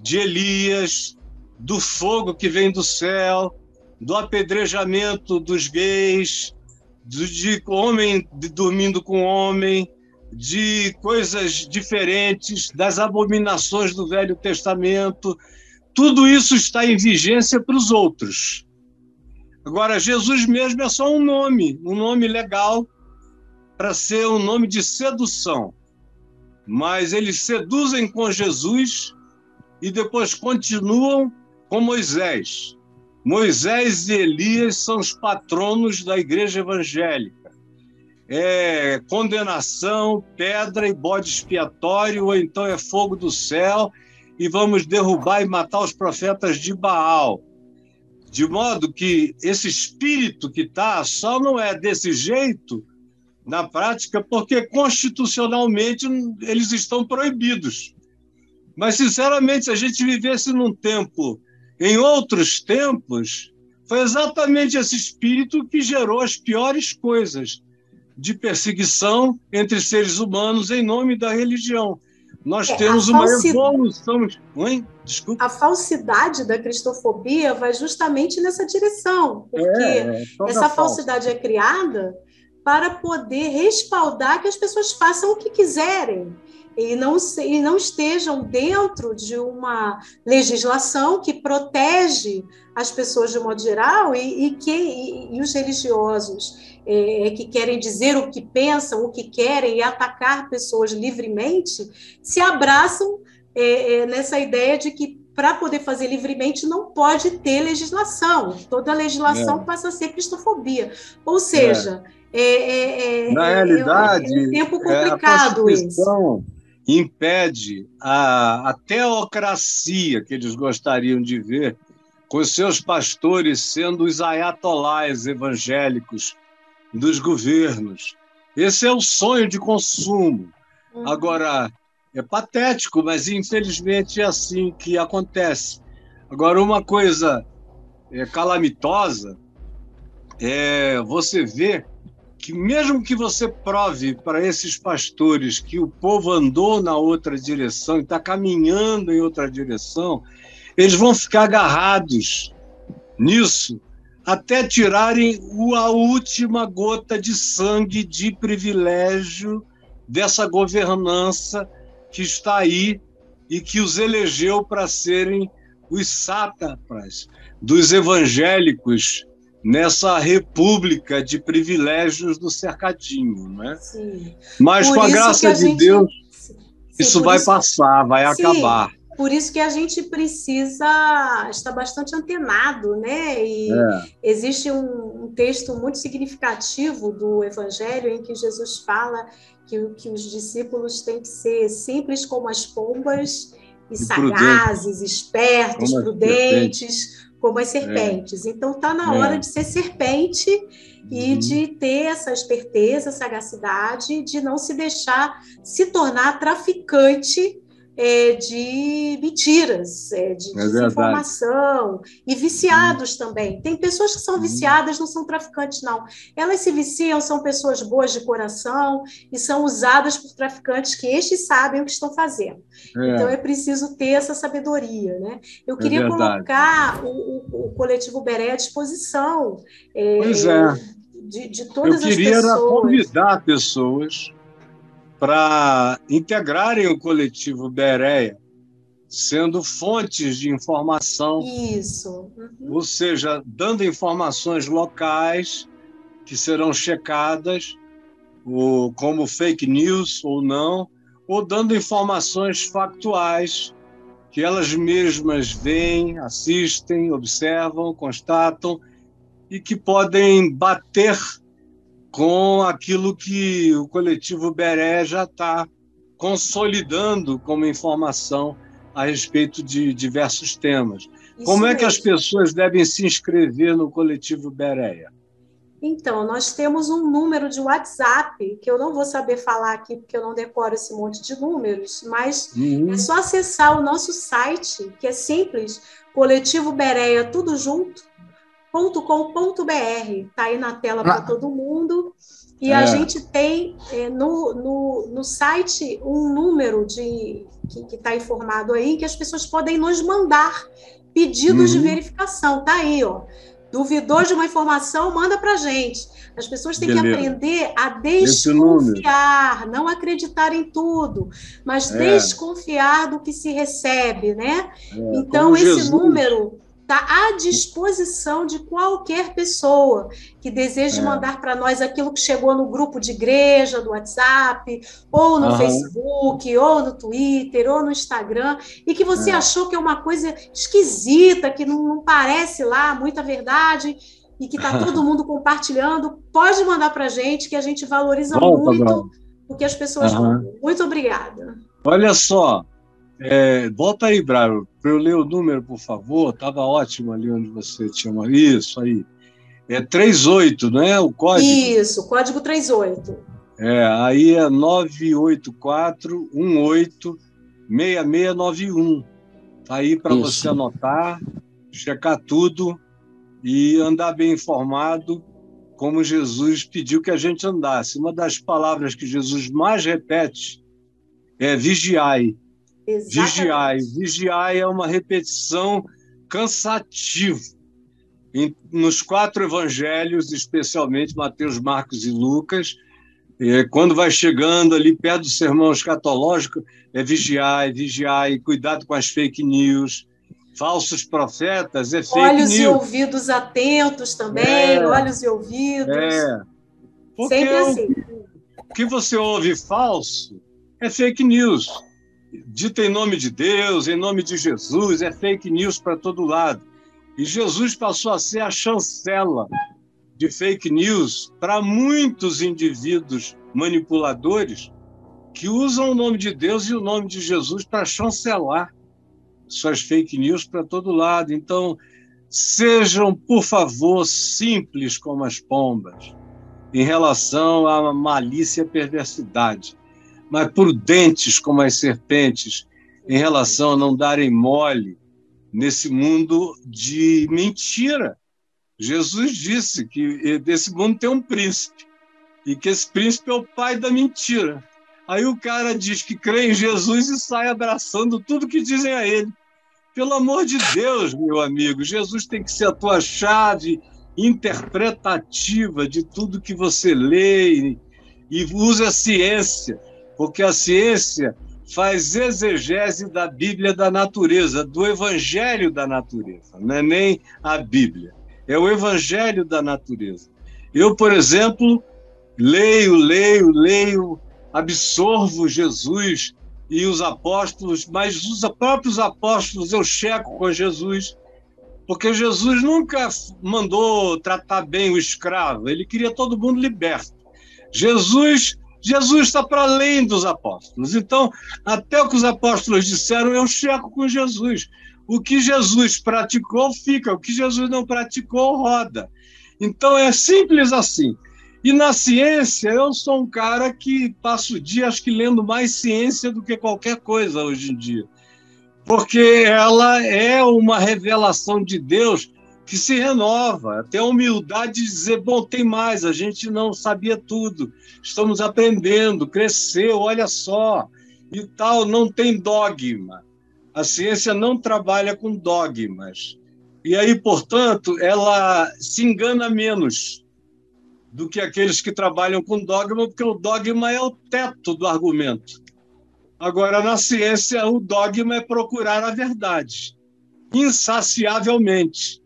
Speaker 1: de Elias, do fogo que vem do céu, do apedrejamento dos gays, de homem dormindo com homem, de coisas diferentes, das abominações do Velho Testamento. Tudo isso está em vigência para os outros. Agora, Jesus mesmo é só um nome, um nome legal para ser um nome de sedução. Mas eles seduzem com Jesus e depois continuam com Moisés. Moisés e Elias são os patronos da igreja evangélica é condenação, pedra e bode expiatório, ou então é fogo do céu, e vamos derrubar e matar os profetas de Baal. De modo que esse espírito que está só não é desse jeito na prática, porque constitucionalmente eles estão proibidos. Mas, sinceramente, se a gente vivesse num tempo, em outros tempos, foi exatamente esse espírito que gerou as piores coisas de perseguição entre seres humanos em nome da religião. Nós é, temos uma evolução. Oi?
Speaker 2: Desculpa. A falsidade da cristofobia vai justamente nessa direção, porque é, é essa falsidade é criada para poder respaldar que as pessoas façam o que quiserem e não, e não estejam dentro de uma legislação que protege as pessoas de modo geral e, e que, e, e os religiosos é, que querem dizer o que pensam, o que querem e atacar pessoas livremente, se abraçam é, é, nessa ideia de que para poder fazer livremente não pode ter legislação. Toda legislação é. passa a ser cristofobia. Ou seja, é. É,
Speaker 1: na realidade, é um tempo complicado isso impede a, a teocracia que eles gostariam de ver, com seus pastores sendo os ayatolás evangélicos dos governos. Esse é o sonho de consumo. Uhum. Agora, é patético, mas infelizmente é assim que acontece. Agora, uma coisa é, calamitosa é você ver que, mesmo que você prove para esses pastores que o povo andou na outra direção e está caminhando em outra direção, eles vão ficar agarrados nisso até tirarem a última gota de sangue de privilégio dessa governança que está aí e que os elegeu para serem os sátrapas dos evangélicos nessa república de privilégios do cercadinho, né? Sim. Mas por com a graça a de gente... Deus, Sim, isso vai isso... passar, vai Sim. acabar.
Speaker 2: Por isso que a gente precisa estar bastante antenado, né? E é. existe um, um, texto muito significativo do Evangelho em que Jesus fala que, que os discípulos têm que ser simples como as pombas e, e sagazes, prudentes. espertos, como prudentes, como as serpentes. É. Então está na hora é. de ser serpente e uhum. de ter essa esperteza, sagacidade, de não se deixar se tornar traficante é, de mentiras, é, de é desinformação e viciados uhum. também. Tem pessoas que são uhum. viciadas, não são traficantes, não. Elas se viciam, são pessoas boas de coração e são usadas por traficantes que estes sabem o que estão fazendo. É. Então é preciso ter essa sabedoria. Né? Eu é queria colocar o, o, o, coletivo Beré à disposição.
Speaker 1: É, pois é. De, de todas Eu queria as pessoas. convidar pessoas para integrarem o coletivo Bereia, sendo fontes de informação.
Speaker 2: Isso.
Speaker 1: Uhum. Ou seja, dando informações locais que serão checadas, ou, como fake news ou não, ou dando informações factuais que elas mesmas veem, assistem, observam, constatam e que podem bater com aquilo que o coletivo Beré já está consolidando como informação a respeito de diversos temas. Isso como é que as pessoas devem se inscrever no coletivo Bereia?
Speaker 2: Então, nós temos um número de WhatsApp, que eu não vou saber falar aqui, porque eu não decoro esse monte de números, mas uhum. é só acessar o nosso site, que é simples, coletivo Bereia, tudo junto, .com.br, está aí na tela para ah. todo mundo. E é. a gente tem é, no, no, no site um número de que está informado aí que as pessoas podem nos mandar pedidos uhum. de verificação. Está aí, ó. Duvidou de uma informação, manda para a gente. As pessoas têm Beleza. que aprender a desconfiar, não acreditar em tudo, mas é. desconfiar do que se recebe, né? É, então, esse Jesus. número está à disposição de qualquer pessoa que deseje é. mandar para nós aquilo que chegou no grupo de igreja, do WhatsApp, ou no uhum. Facebook, ou no Twitter, ou no Instagram, e que você é. achou que é uma coisa esquisita, que não, não parece lá muita verdade, e que está todo mundo compartilhando, pode mandar para a gente, que a gente valoriza Volta, muito o que as pessoas uhum. falam. Muito obrigada.
Speaker 1: Olha só, é, volta aí, Bravo, para eu ler o número, por favor. Estava ótimo ali onde você tinha uma. Isso aí. É 38, não é? O código?
Speaker 2: Isso, código 38.
Speaker 1: É, aí é 984 18 6691. Está aí para você anotar, checar tudo e andar bem informado, como Jesus pediu que a gente andasse. Uma das palavras que Jesus mais repete é vigiai. Exatamente. Vigiai é uma repetição cansativa. Em, nos quatro evangelhos, especialmente Mateus, Marcos e Lucas, é, quando vai chegando ali perto do sermão escatológico, é vigiai, vigiai, cuidado com as fake news, falsos profetas, é fake
Speaker 2: olhos news. e ouvidos atentos também, é, olhos e ouvidos. É.
Speaker 1: Porque Sempre assim. O que você ouve falso é fake news dita em nome de Deus, em nome de Jesus, é fake news para todo lado. E Jesus passou a ser a chancela de fake news para muitos indivíduos manipuladores que usam o nome de Deus e o nome de Jesus para chancelar suas fake news para todo lado. Então, sejam, por favor, simples como as pombas em relação à malícia e perversidade mas prudentes como as serpentes em relação a não darem mole nesse mundo de mentira. Jesus disse que desse mundo tem um príncipe e que esse príncipe é o pai da mentira. Aí o cara diz que crê em Jesus e sai abraçando tudo que dizem a ele. Pelo amor de Deus, meu amigo, Jesus tem que ser a tua chave interpretativa de tudo que você lê e, usa a ciência porque a ciência faz exegese da Bíblia da natureza, do Evangelho da natureza, não é nem a Bíblia, é o Evangelho da natureza. Eu, por exemplo, leio, leio, leio, absorvo Jesus e os apóstolos, mas os próprios apóstolos eu checo com Jesus, porque Jesus nunca mandou tratar bem o escravo, ele queria todo mundo liberto. Jesus Jesus está para além dos apóstolos. Então, até o que os apóstolos disseram, eu checo com Jesus. O que Jesus praticou, fica. O que Jesus não praticou, roda. Então, é simples assim. E na ciência, eu sou um cara que passo o dia, acho que lendo mais ciência do que qualquer coisa hoje em dia. Porque ela é uma revelação de Deus que se renova, tem a humildade de dizer, bom, tem mais, a gente não sabia tudo, estamos aprendendo, cresceu, olha só, e tal, não tem dogma. A ciência não trabalha com dogmas. E aí, portanto, ela se engana menos do que aqueles que trabalham com dogma, porque o dogma é o teto do argumento. Agora, na ciência, o dogma é procurar a verdade, insaciavelmente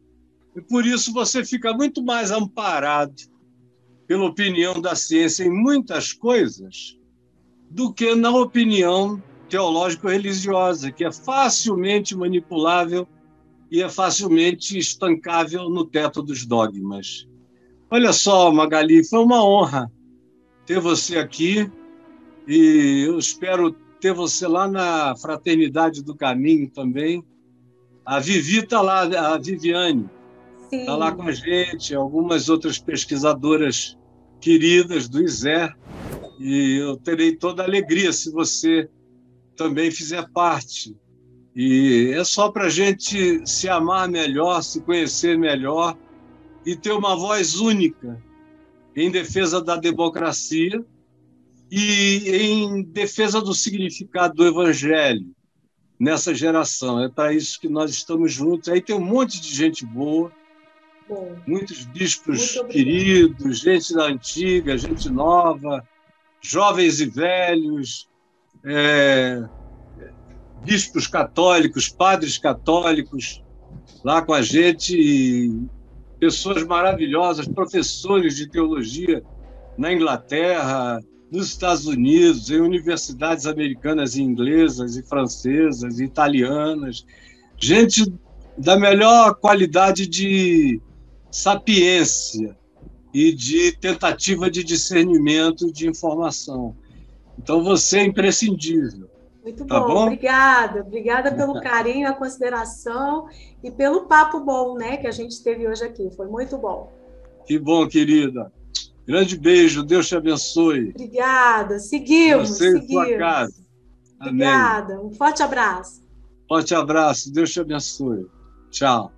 Speaker 1: e por isso você fica muito mais amparado pela opinião da ciência em muitas coisas do que na opinião teológico-religiosa, que é facilmente manipulável e é facilmente estancável no teto dos dogmas. Olha só, Magali, foi uma honra ter você aqui e eu espero ter você lá na Fraternidade do Caminho também. A Vivi está lá, a Viviane está lá com a gente, algumas outras pesquisadoras queridas do ISER, e eu terei toda a alegria se você também fizer parte. E é só para a gente se amar melhor, se conhecer melhor e ter uma voz única em defesa da democracia e em defesa do significado do evangelho nessa geração. É para isso que nós estamos juntos. Aí tem um monte de gente boa, Bom, muitos bispos queridos, gente da antiga, gente nova, jovens e velhos, é, bispos católicos, padres católicos lá com a gente, pessoas maravilhosas, professores de teologia na Inglaterra, nos Estados Unidos, em universidades americanas e inglesas e francesas e italianas, gente da melhor qualidade de sapiência e de tentativa de discernimento de informação. Então você é imprescindível.
Speaker 2: Muito tá bom, bom, obrigada. Obrigada pelo carinho, a consideração e pelo papo bom, né, que a gente teve hoje aqui. Foi muito bom.
Speaker 1: Que bom, querida. Grande beijo, Deus te abençoe.
Speaker 2: Obrigada. Seguimos,
Speaker 1: Você
Speaker 2: seguimos.
Speaker 1: sua casa.
Speaker 2: Amém. Obrigada. Um forte abraço.
Speaker 1: Forte abraço. Deus te abençoe. Tchau.